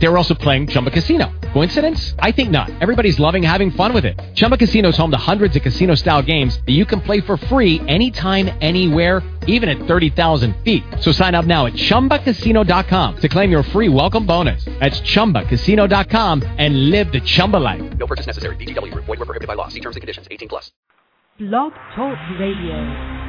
They were also playing Chumba Casino. Coincidence? I think not. Everybody's loving having fun with it. Chumba Casino is home to hundreds of casino-style games that you can play for free anytime, anywhere, even at 30,000 feet. So sign up now at ChumbaCasino.com to claim your free welcome bonus. That's ChumbaCasino.com and live the Chumba life. No purchase necessary. VGW. Void were prohibited by law. See terms and conditions. 18 plus. Blog Talk Radio.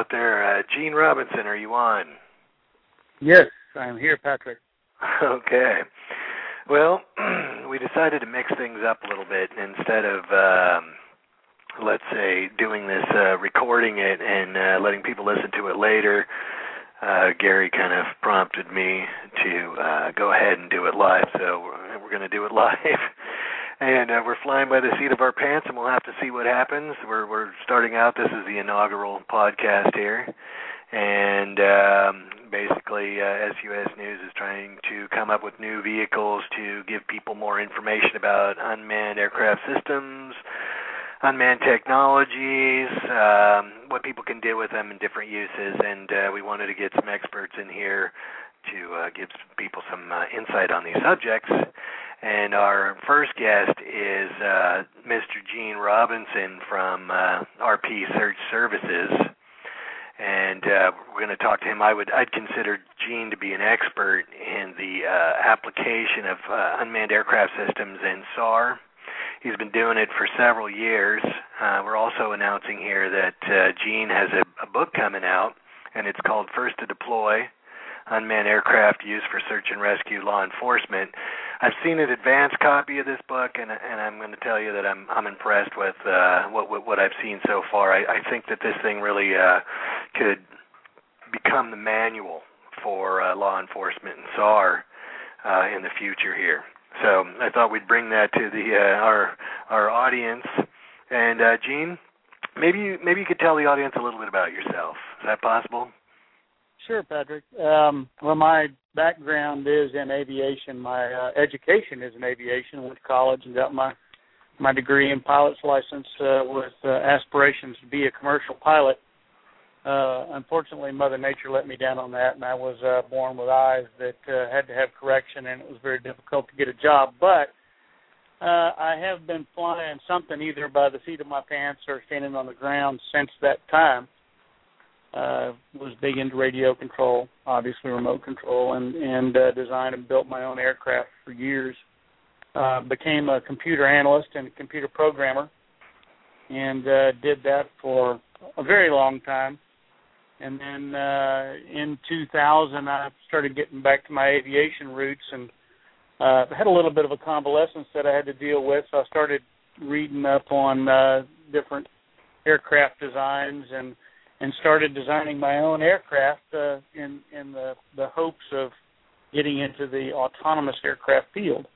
Out there. Uh, Gene Robinson, are you on? Yes, I'm here, Patrick. Okay. Well, we decided to mix things up a little bit instead of, um, let's say, doing this, uh, recording it and uh, letting people listen to it later. Uh, Gary kind of prompted me to uh, go ahead and do it live, so we're, we're going to do it live. And uh, we're flying by the seat of our pants, and we'll have to see what happens. We're we're starting out. This is the inaugural podcast here, and um, basically, uh, sUAS News is trying to come up with new vehicles to give people more information about unmanned aircraft systems, unmanned technologies, um, what people can do with them in different uses, and uh, we wanted to get some experts in here to uh, give people some uh, insight on these subjects. And our first guest is uh, Mr. Gene Robinson from uh, RP Search Services. And uh, we're going to talk to him. I would I'd consider Gene to be an expert in the uh, application of uh, unmanned aircraft systems in SAR. He's been doing it for several years. Uh, we're also announcing here that Gene has a, a book coming out, and it's called First to Deploy unmanned aircraft used for search and rescue law enforcement. I've seen an advanced copy of this book, and and I'm going to tell you that I'm I'm impressed with uh, what, what what I've seen so far. I, I think that this thing really uh, could become the manual for uh, law enforcement and SAR uh, in the future here. So I thought we'd bring that to the uh, our our audience. And uh, Gene, maybe you, maybe you could tell the audience a little bit about yourself. Is that possible? Sure, Patrick. Um, well, my background is in aviation. My uh, education is in aviation. Went to college and got my my degree in pilot's license uh, with uh, aspirations to be a commercial pilot. Uh, unfortunately, Mother Nature let me down on that, and I was uh, born with eyes that uh, had to have correction, and it was very difficult to get a job. But uh, I have been flying something either by the seat of my pants or standing on the ground since that time was big into radio control, obviously remote control, and and uh, designed and built my own aircraft for years. Uh, became a computer analyst and a computer programmer, and uh, did that for a very long time. And then uh, in 2000, I started getting back to my aviation roots and uh, had a little bit of a convalescence that I had to deal with. So I started reading up on uh, different aircraft designs and and started designing my own aircraft uh, in in the the hopes of getting into the autonomous aircraft field.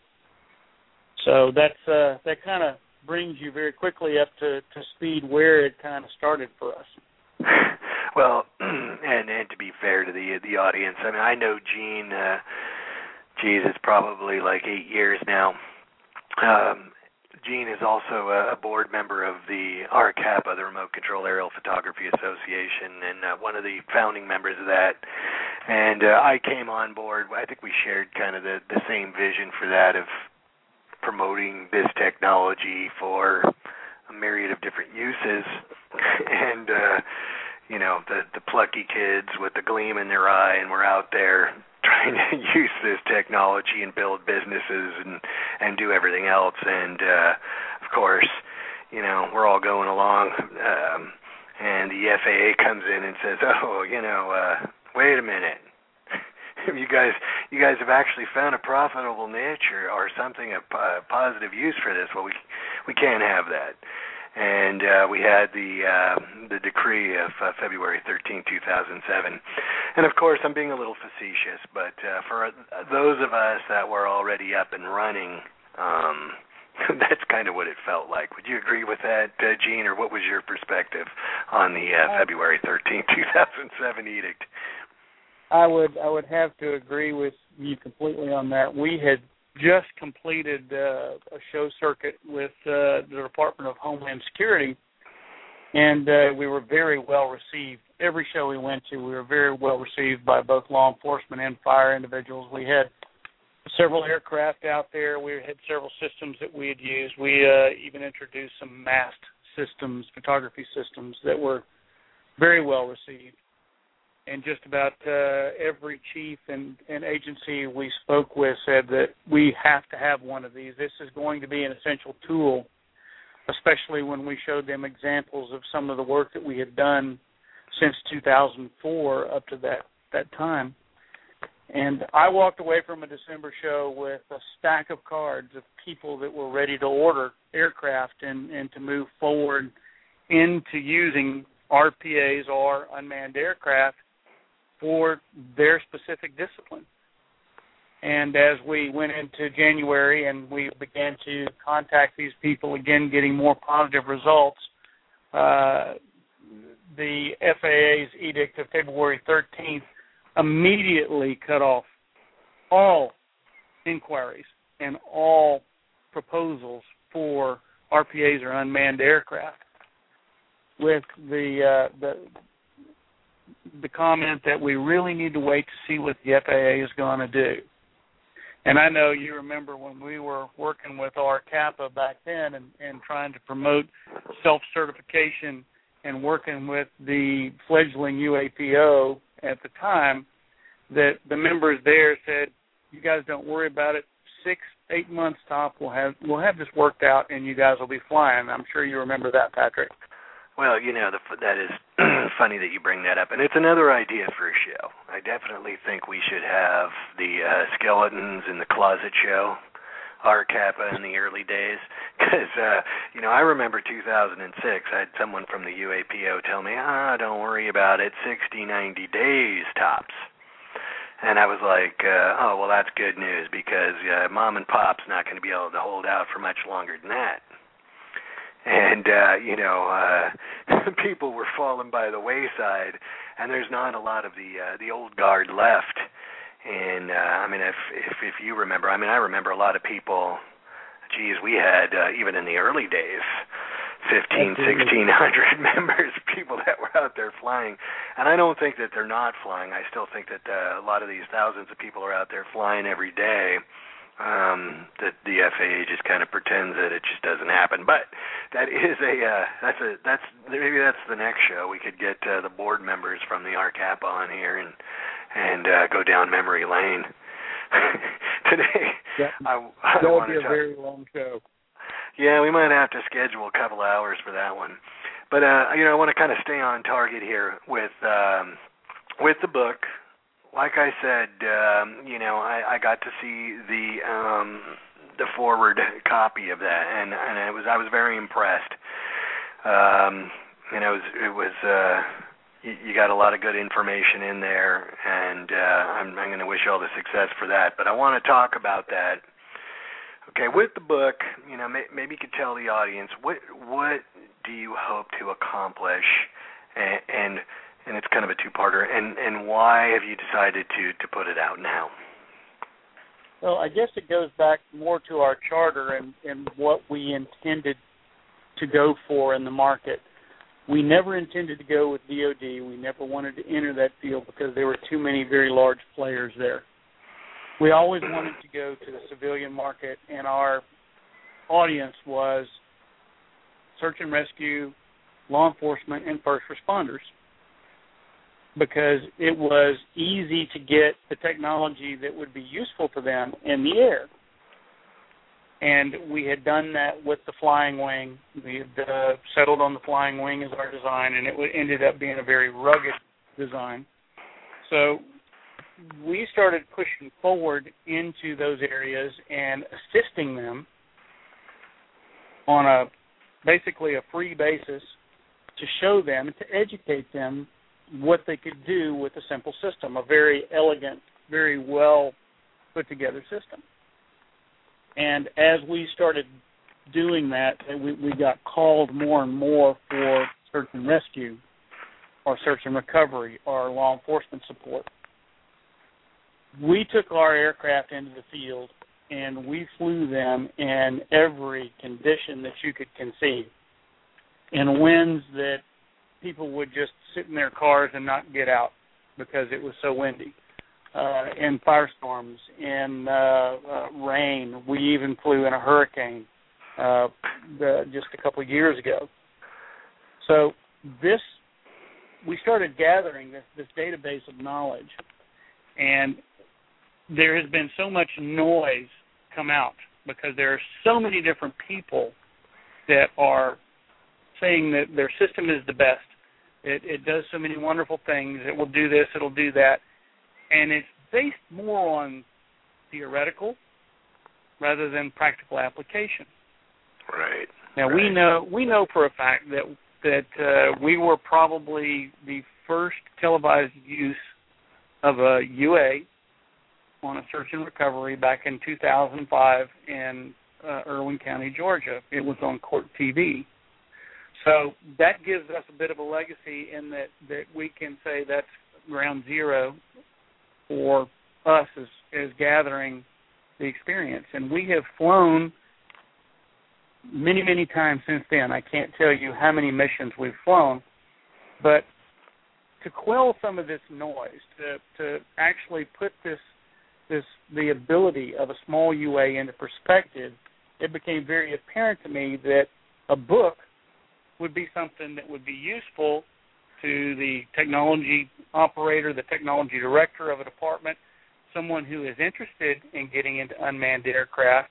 So that's uh, that kind of brings you very quickly up to to speed where it kind of started for us. well, and and to be fair to the the audience, I mean I know Gene. Uh, geez, it's probably like eight years now. Um, Gene is also a board member of the RCAPA, the Remote Control Aerial Photography Association, and uh, one of the founding members of that. And uh, I came on board. I think we shared kind of the the same vision for that of promoting this technology for a myriad of different uses. and uh, you know, the the plucky kids with the gleam in their eye, and we're out there trying to use this technology and build businesses and and do everything else. And uh of course you know we're all going along. Uh, the FAA comes in and says, "Oh, you know, uh, wait a minute." you guys you guys have actually found a profitable niche or, or something a, a positive use for this. Well we we can't have that and uh, we had the uh, the decree of uh, February 13, 2007. And of course, I'm being a little facetious, but uh, for those of us that were already up and running, um, that's kind of what it felt like. Would you agree with that, uh, Gene, or what was your perspective on the uh, February 13, 2007 edict? I would I would have to agree with you completely on that. We had just completed uh, a show circuit with uh, the Department of Homeland Security, and uh, we were very well received. Every show we went to, we were very well received by both law enforcement and fire individuals. We had several aircraft out there. We had several systems that we had used. We uh, even introduced some mast systems, photography systems that were very well received and just about uh, every chief and, and agency we spoke with said that we have to have one of these. This is going to be an essential tool, especially when we showed them examples of some of the work that we had done since 2004 up to that that time. And I walked away from a December show with a stack of cards of people that were ready to order aircraft and, and to move forward into using RPAs or unmanned aircraft for their specific discipline. And as we went into January and we began to contact these people again, getting more positive results, uh, the FAA's edict of February 13th immediately cut off all inquiries and all proposals for RPAs or unmanned aircraft, with the uh, the the comment that we really need to wait to see what the FAA is going to do. And I know you remember when we were working with RCAPA back then and, and trying to promote self certification and working with the fledgling UAPO at the time, that the members there said, "You guys don't worry about it. Six, eight months top, we'll have we'll have this worked out, and you guys will be flying." I'm sure you remember that, Patrick. Well, you know, the, that is funny that you bring that up, and it's another idea for a show. I definitely think we should have the uh, skeletons in the closet show, RCAPA in the early days, because uh, you know I remember 2006. I had someone from the UAPO tell me, "Ah, don't worry about it, 60, 90 days tops." And I was like, uh, "Oh, well, that's good news because uh, mom and pop's not going to be able to hold out for much longer than that." And uh you know uh people were falling by the wayside and there's not a lot of the uh the old guard left. And uh i mean if if if you remember i mean i remember a lot of people geez we had uh, even in the early days fifteen sixteen hundred members people that were out there flying. And i don't think that they're not flying. I still think that uh, a lot of these thousands of people are out there flying every day um that the FAA just kind of pretends that it just doesn't happen. But that is a uh that's a that's maybe that's the next show. We could get uh, the board members from the RCAP on here and and uh go down memory lane. Today yeah. I, I that would be a talk, very long show. Yeah, we might have to schedule a couple hours for that one. But uh you know, I want to kind of stay on target here with um with the book like I said, um, you know, I, I got to see the um, the forward copy of that, and and it was I was very impressed. Um, and it was it was uh, you, you got a lot of good information in there, and uh, I'm I'm going to wish you all the success for that. But I want to talk about that. Okay, with the book, you know, may, maybe you could tell the audience what what do you hope to accomplish, and, and and it's kind of a two-parter. And and why have you decided to to put it out now? Well, I guess it goes back more to our charter and and what we intended to go for in the market. We never intended to go with DoD. We never wanted to enter that field because there were too many very large players there. We always wanted to go to the civilian market, and our audience was search and rescue, law enforcement, and first responders because it was easy to get the technology that would be useful to them in the air. and we had done that with the flying wing. We had uh, settled on the flying wing as our design, and it ended up being a very rugged design. So we started pushing forward into those areas and assisting them on a basically a free basis to show them to educate them what they could do with a simple system, a very elegant, very well put together system. And as we started doing that, we, we got called more and more for search and rescue, or search and recovery, or law enforcement support. We took our aircraft into the field and we flew them in every condition that you could conceive. In winds that people would just sit in their cars and not get out because it was so windy. Uh, in firestorms, in uh, uh, rain, we even flew in a hurricane uh, the, just a couple of years ago. So this, we started gathering this, this database of knowledge, and there has been so much noise come out because there are so many different people that are saying that their system is the best. It, it does so many wonderful things. It will do this. It'll do that, and it's based more on theoretical rather than practical application. Right. Now right. we know we know for a fact that that uh, we were probably the first televised use of a UA on a search and recovery back in 2005 in uh, Irwin County, Georgia. It was on Court TV. So that gives us a bit of a legacy in that that we can say that's ground zero for us as as gathering the experience. And we have flown many many times since then. I can't tell you how many missions we've flown, but to quell some of this noise, to to actually put this this the ability of a small UA into perspective, it became very apparent to me that a book would be something that would be useful to the technology operator, the technology director of a department, someone who is interested in getting into unmanned aircraft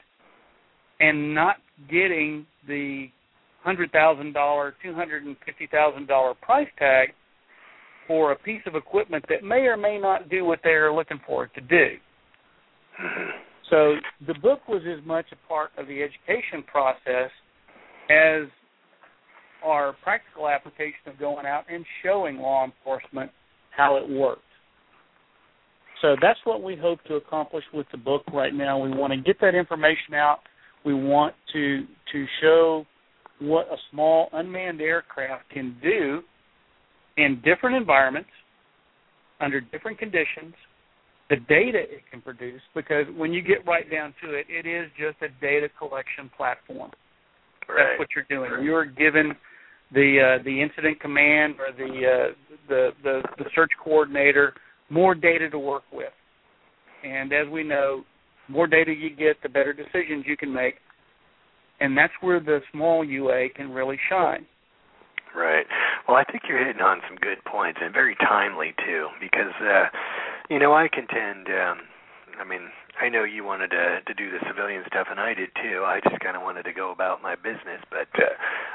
and not getting the hundred thousand dollar, two hundred and fifty thousand dollar price tag for a piece of equipment that may or may not do what they're looking for it to do. So the book was as much a part of the education process as our practical application of going out and showing law enforcement how it works. So that's what we hope to accomplish with the book right now. We want to get that information out. We want to to show what a small unmanned aircraft can do in different environments under different conditions the data it can produce because when you get right down to it, it is just a data collection platform. Right. That's what you're doing. You're given the uh, the incident command or the, uh, the the the search coordinator more data to work with, and as we know, more data you get, the better decisions you can make, and that's where the small UA can really shine. Right. Well, I think you're hitting on some good points and very timely too, because uh, you know I contend. Um, I mean, I know you wanted to to do the civilian stuff, and I did too. I just kind of wanted to go about my business, but uh,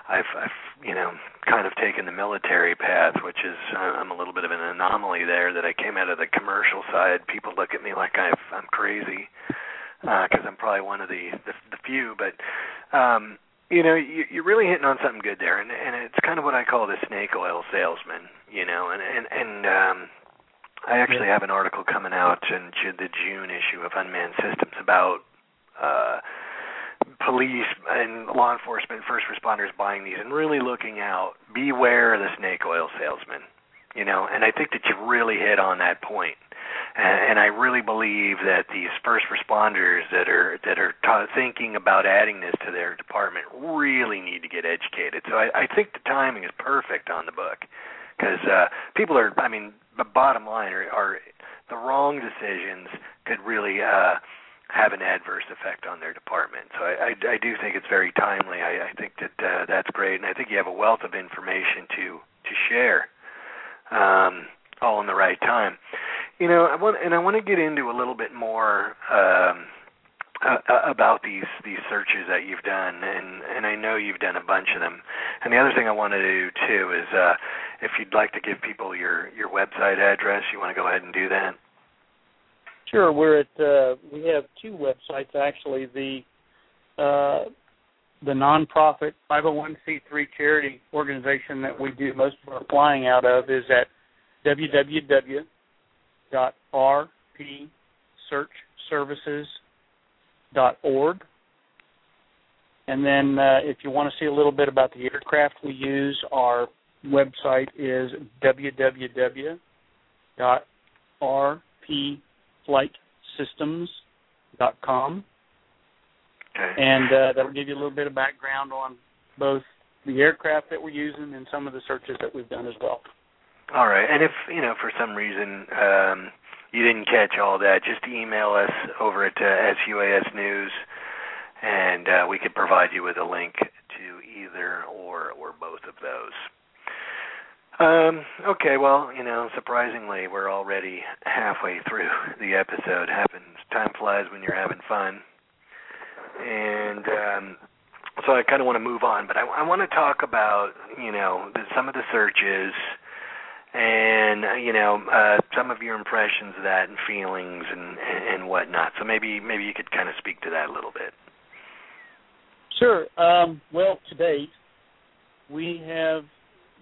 I've, I've you know kind of taken the military path, which is uh, I'm a little bit of an anomaly there. That I came out of the commercial side. People look at me like I've, I'm crazy because uh, I'm probably one of the the, the few, but. um you know you, you're really hitting on something good there and and it's kind of what i call the snake oil salesman you know and and and um i actually have an article coming out in the june issue of unmanned systems about uh police and law enforcement first responders buying these and really looking out beware the snake oil salesman you know and i think that you really hit on that point and, and I really believe that these first responders that are that are t- thinking about adding this to their department really need to get educated. So I, I think the timing is perfect on the book because uh, people are. I mean, the bottom line are, are the wrong decisions could really uh, have an adverse effect on their department. So I, I, I do think it's very timely. I, I think that uh, that's great, and I think you have a wealth of information to to share, um, all in the right time. You know, I want and I want to get into a little bit more um, uh, about these these searches that you've done, and and I know you've done a bunch of them. And the other thing I want to do too is, uh, if you'd like to give people your your website address, you want to go ahead and do that. Sure, we're at uh, we have two websites actually. The uh, the nonprofit 501c3 charity organization that we do most of our flying out of is at www.rpsearchservices.org. And then uh, if you want to see a little bit about the aircraft we use, our website is www.rpflightsystems.com. Okay. And uh, that'll give you a little bit of background on both the aircraft that we're using and some of the searches that we've done as well. All right. And if you know for some reason um, you didn't catch all that, just email us over at uh, SUAS News, and uh, we could provide you with a link to either or or both of those. Um, okay, well, you know, surprisingly, we're already halfway through the episode. Happens, time flies when you're having fun, and um, so I kind of want to move on. But I, I want to talk about, you know, the, some of the searches and uh, you know uh, some of your impressions of that and feelings and and whatnot. So maybe maybe you could kind of speak to that a little bit. Sure. Um, well, to date, we have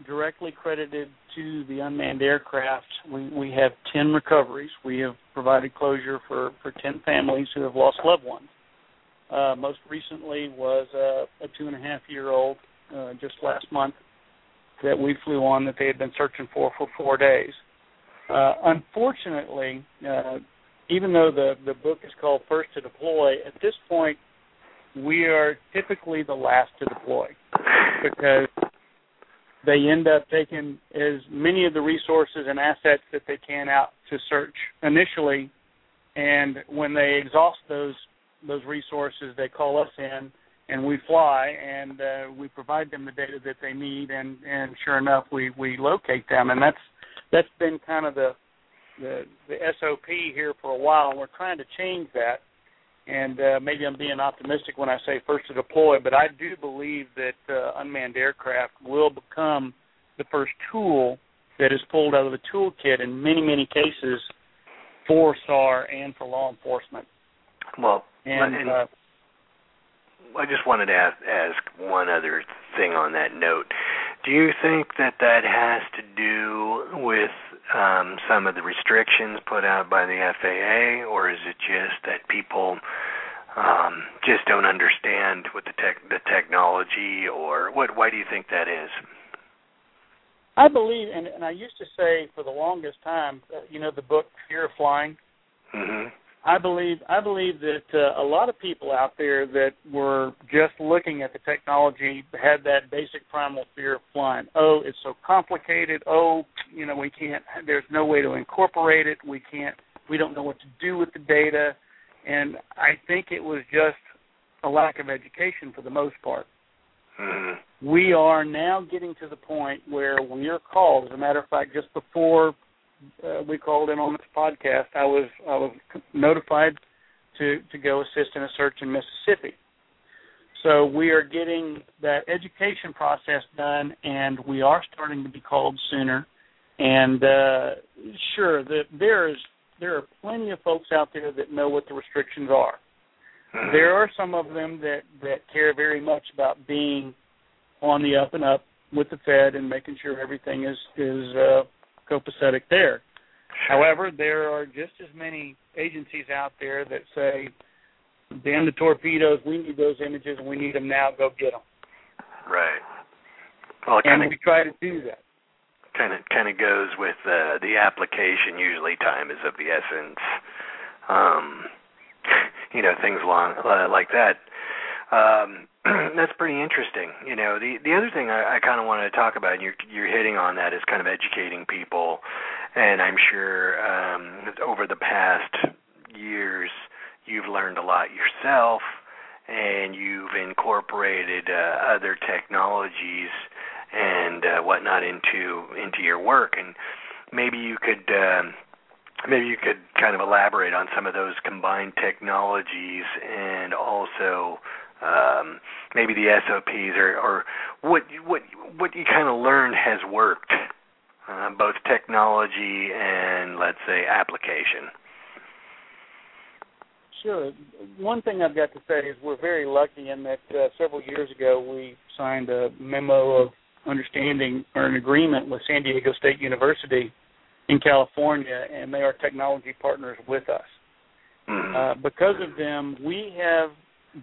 directly credited to the unmanned aircraft. We we have ten recoveries. We have provided closure for for ten families who have lost loved ones. Uh, most recently was uh, a two and a half year old uh, just last month that we flew on that they had been searching for for four days. Uh, unfortunately, uh, even though the the book is called First to Deploy, at this point we are typically the last to deploy because they end up taking as many of the resources and assets that they can out to search initially, and when they exhaust those those resources, they call us in and we fly and uh, we provide them the data that they need. And and sure enough we we locate them. And that's that's been kind of the the the SOP here for a while. And we're trying to change that and uh, maybe I'm being optimistic when I say first to deploy but I do believe that uh, unmanned aircraft will become the first tool that is pulled out of the toolkit in many many cases for SAR and for law enforcement Well, and, and uh, I just wanted to ask, ask one other thing on that note. Do you think that that has to do with um, some of the restrictions put out by the FAA, or is it just that people um, just don't understand what the tech, the technology, or what? Why do you think that is? I believe, and, and I used to say for the longest time, uh, you know, the book Fear of Flying. Mm-hmm. I believe I believe that uh, a lot of people out there that were just looking at the technology had that basic primal fear of flying. Oh, it's so complicated. Oh, you know, we can't. There's no way to incorporate it. We can't. We don't know what to do with the data, and I think it was just a lack of education for the most part. Mm-hmm. We are now getting to the point where we are called. As a matter of fact, just before uh, we called in on this podcast, I was I was notified to to go assist in a search in Mississippi. So we are getting that education process done, and we are starting to be called sooner. And uh, sure, the, there is there are plenty of folks out there that know what the restrictions are. Mm-hmm. There are some of them that that care very much about being on the up and up with the Fed and making sure everything is is uh, copacetic there. However, there are just as many agencies out there that say, "Damn the torpedoes! We need those images, and we need them now. Go get them." Right. Well, And kind of we try to do that. kind of kind of goes with uh, the application. Usually, time is of the essence. Um, you know, things along uh, like that. Um, that's pretty interesting. You know, the the other thing I, I kind of wanted to talk about, and you're you're hitting on that, is kind of educating people. And I'm sure um, over the past years, you've learned a lot yourself, and you've incorporated uh, other technologies and uh, whatnot into into your work. And maybe you could um, maybe you could kind of elaborate on some of those combined technologies and also um, maybe the SOPs or, or what what what you kind of learned has worked, uh, both technology and let's say application. Sure. One thing I've got to say is we're very lucky in that uh, several years ago we signed a memo of understanding or an agreement with San Diego State University in California, and they are technology partners with us. Mm-hmm. Uh, because of them, we have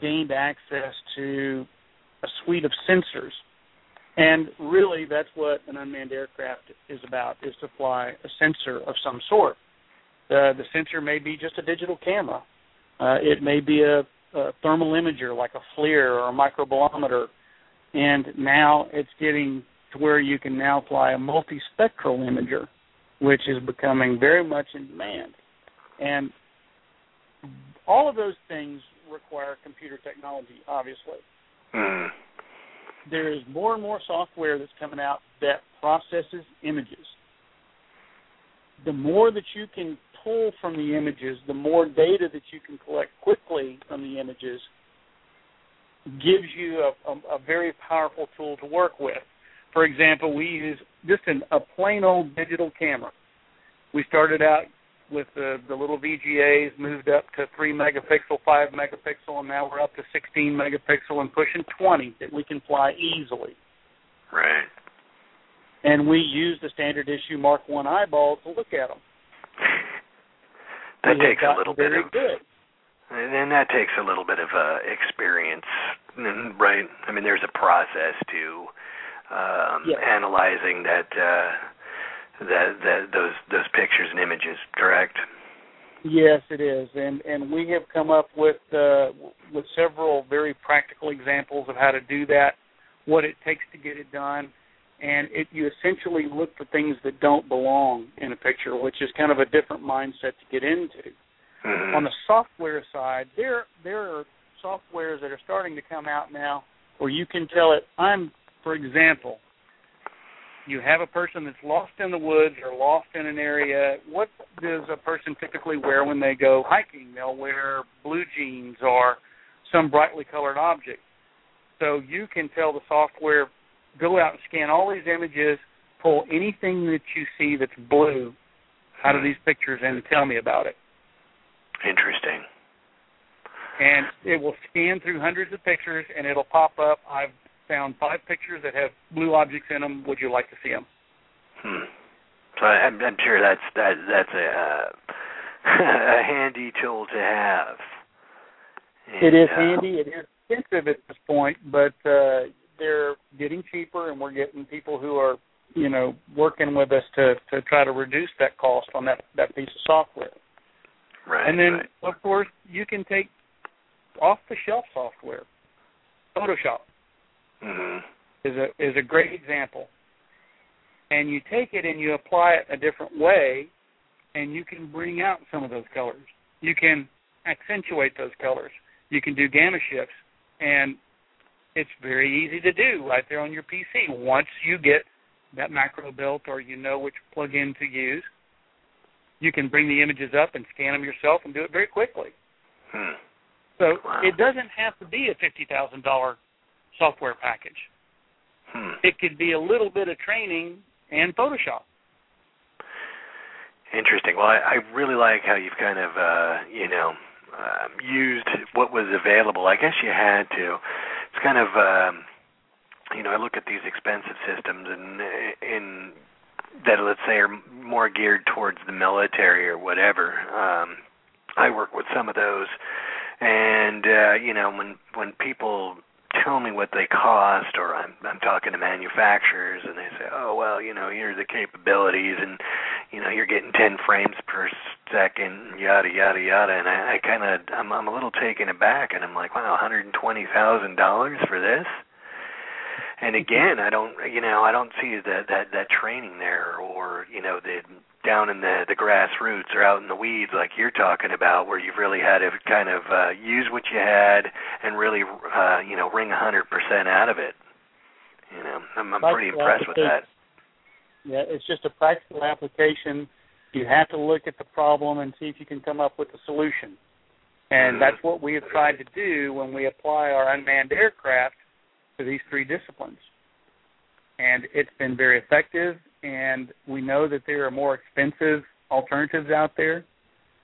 gained access to a suite of sensors. And really, that's what an unmanned aircraft is about: is to fly a sensor of some sort. Uh, the sensor may be just a digital camera. Uh, it may be a, a thermal imager like a FLIR or a microbolometer. And now it's getting to where you can now fly a multispectral imager, which is becoming very much in demand. And all of those things require computer technology, obviously. Mm. There is more and more software that's coming out that processes images. The more that you can pull from the images, the more data that you can collect quickly from the images gives you a, a, a very powerful tool to work with. For example, we use just an, a plain old digital camera. We started out with the, the little VGAs, moved up to 3 megapixel, 5 megapixel, and now we're up to 16 megapixel and pushing 20 that we can fly easily. Right. And we use the standard issue Mark One eyeball to look at them. That We takes a little bit of good. And then that takes a little bit of uh, experience, right? I mean, there's a process to um, Yes. analyzing that, uh, that that those those pictures and images. Correct. Yes, it is, and and we have come up with uh, with several very practical examples of how to do that, what it takes to get it done, and it you essentially look for things that don't belong in a picture, which is kind of a different mindset to get into. Mhm. On the software side, there there are softwares that are starting to come out now where you can tell it. I'm, for example, you have a person that's lost in the woods or lost in an area. What does a person typically wear when they go hiking? They'll wear blue jeans or some brightly colored object. So you can tell the software, go out and scan all these images, pull anything that you see that's blue out of these pictures and tell me about it Interesting. and it will scan through hundreds of pictures and it'll pop up i've found five pictures that have blue objects in them would you like to see them Hmm. So I- I'm, I'm sure that's that that's a uh, a handy tool to have. it is uh, handy it is expensive at this point but uh they're getting cheaper and we're getting people who are you know working with us to to try to reduce that cost on that that piece of software Right. and then right. of course you can take off the shelf software photoshop Mhm. is a is a great example. And you take it and you apply it a different way, and you can bring out some of those colors. You can accentuate those colors. You can do gamma shifts, and it's very easy to do right there on your PC. Once you get that macro built or you know which plugin to use, you can bring the images up and scan them yourself and do it very quickly. Hmm. So Wow. it doesn't have to be a fifty thousand dollar software package. Hmm. It could be a little bit of training and Photoshop. Interesting. Well, I, I really like how you've kind of, uh, you know, um, used what was available. I guess you had to. It's kind of, um, you know, I look at these expensive systems and in that let's say are more geared towards the military or whatever. Um, I work with some of those, and uh, you know, when when people tell me what they cost or I'm I'm talking to manufacturers and they say, "Oh, well, you know, here's the capabilities and you know, you're getting 10 frames per second, yada yada yada." And I, I kind of I'm I'm a little taken aback and I'm like, "Wow, $120,000 for this?" And again, I don't you know, I don't see that that that training there or, you know, the down in the the grassroots or out in the weeds like you're talking about where you've really had to kind of uh use what you had and really uh you know wring a hundred percent out of it you know i'm i'm pretty impressed with that Yeah, it's just a practical application You have to look at the problem and see if you can come up with a solution. And Mhm. that's what we have tried to do when we apply our unmanned aircraft to these three disciplines. And it's been very effective, and we know that there are more expensive alternatives out there,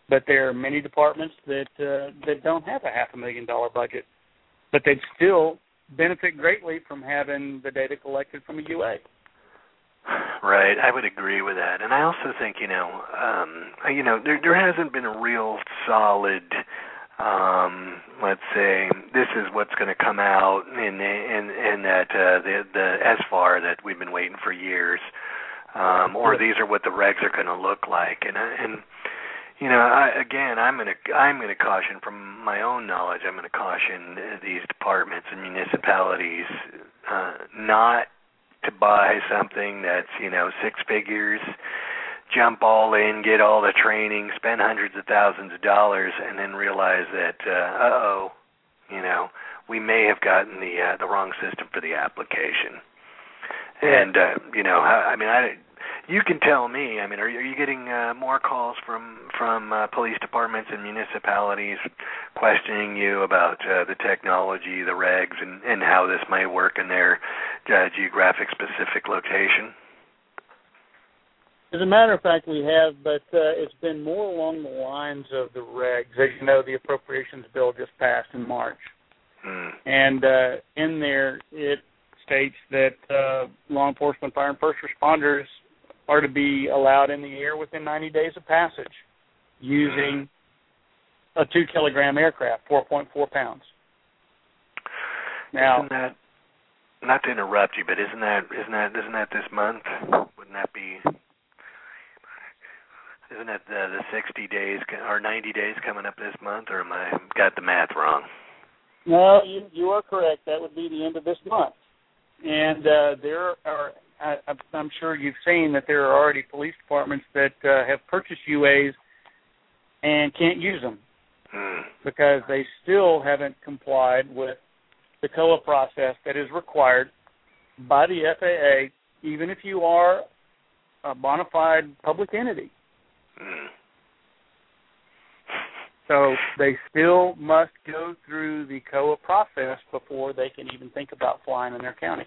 but there are many departments that uh, that don't have a half a million dollar budget, but they'd still benefit greatly from having the data collected from a UA. Right, I would agree with that, and I also think you know, um, you know, there there hasn't been a real solid, um, let's say, this is what's going to come out in in in that uh, the the SFAR that we've been waiting for years, um, or these are what the regs are going to look like, and uh, and you know, I, again, I'm going to I'm going to caution from my own knowledge. I'm going to caution these departments and municipalities uh, not to buy something that's you know six figures, jump all in, get all the training, spend hundreds of thousands of dollars, and then realize that uh oh, you know, we may have gotten the uh, the wrong system for the application. And uh, you know, I, I mean, I you can tell me. I mean, are, you- are you getting uh, more calls from from uh, police departments and municipalities questioning you about uh, the technology, the regs, and and how this might work in their uh, geographic specific location? As a matter of fact, we have, but uh, it's been more along the lines of the regs. As you know, the appropriations bill just passed in March, Hmm. and uh, in there it states that uh, law enforcement, fire, and first responders are to be allowed in the air within 90 days of passage using a two kilogram aircraft, 4.4 pounds. Now, isn't that not to interrupt you, but isn't that isn't that isn't that this month? Wouldn't that be? Isn't it the, the 60 days or 90 days coming up this month, or am I got the math wrong? No, you you are correct. That would be the end of this month. And uh, there are, I, I'm sure you've seen that there are already police departments that uh, have purchased UAs and can't use them Hmm. because they still haven't complied with the COA process that is required by the FAA, even if you are a bona fide public entity. Hmm. So they still must go through the COA process before they can even think about flying in their county.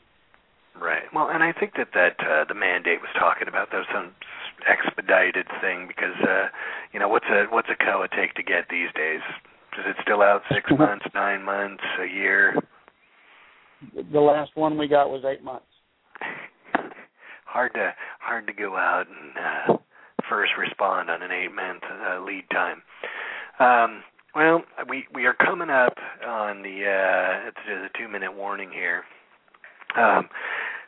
Right. Well, and I think that that uh, the mandate was talking about that was some expedited thing because uh, you know what's a what's a COA take to get these days? Is it still out six months, nine months, a year? The last one we got was eight months. hard to hard to go out and uh, first respond on an eight month uh, lead time. Um, well, we we are coming up on the uh, a two minute warning here. Um,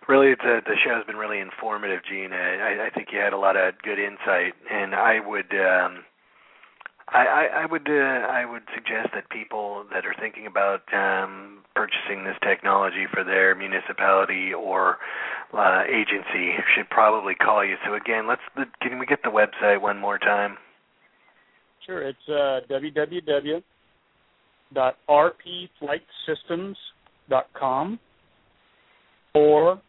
really, it's a, the show's been really informative, Gene. I, I think you had a lot of good insight, and I would. Um, I, I, would uh, I would suggest that people that are thinking about um, purchasing this technology for their municipality or uh, agency should probably call you. So again, let's can we get the website one more time? Sure, it's uh, www.rpflightsystems.com or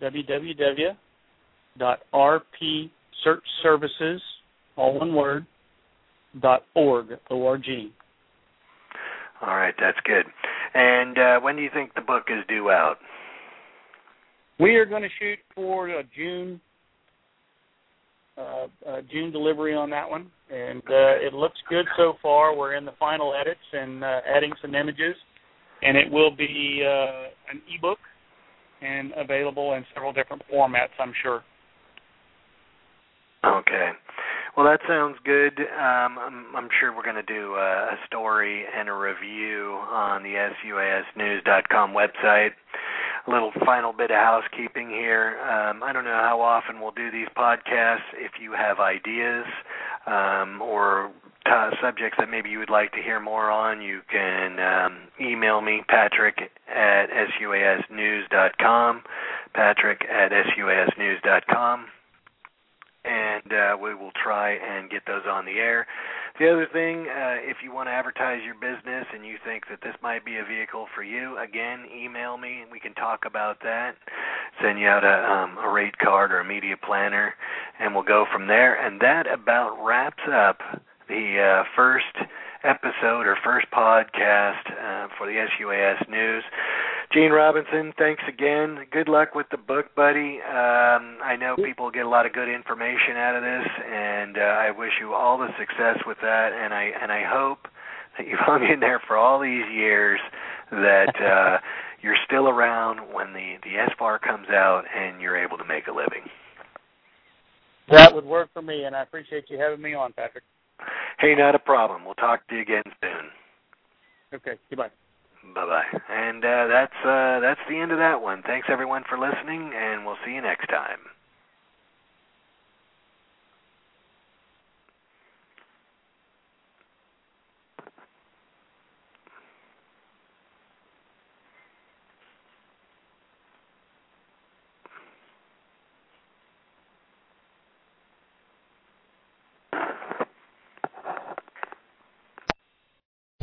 www.rpsearchservices, all one word, dot org, O-R-G. All right, that's good. And uh, when do you think the book is due out? We are going to shoot for a June uh, uh, June delivery on that one, and uh, it looks good so far. We're in the final edits and uh, adding some images, and it will be uh, an ebook and available in several different formats. I'm sure. Okay. Well, that sounds good. Um, I'm, I'm sure we're going to do a, a story and a review on the suasnews.com website. A little final bit of housekeeping here. Um, I don't know how often we'll do these podcasts. If you have ideas um, or subjects that maybe you would like to hear more on, you can um, email me, Patrick at suasnews.com, Patrick at suasnews.com and uh, we will try and get those on the air. The other thing, uh, if you want to advertise your business and you think that this might be a vehicle for you, again, email me and we can talk about that. Send you out a, um, a rate card or a media planner, and we'll go from there. And that about wraps up the uh, first episode or first podcast uh, for the SUAS News. Gene Robinson, thanks again. Good luck with the book, buddy. Um, I know people get a lot of good information out of this, and uh, I wish you all the success with that. And I and I hope that you've hung in there for all these years. That uh, you're still around when the the SFAR comes out, and you're able to make a living. That would work for me, and I appreciate you having me on, Patrick. Hey, not a problem. We'll talk to you again soon. Okay, goodbye. Bye bye. And uh, that's uh, that's the end of that one. Thanks everyone for listening, and we'll see you next time.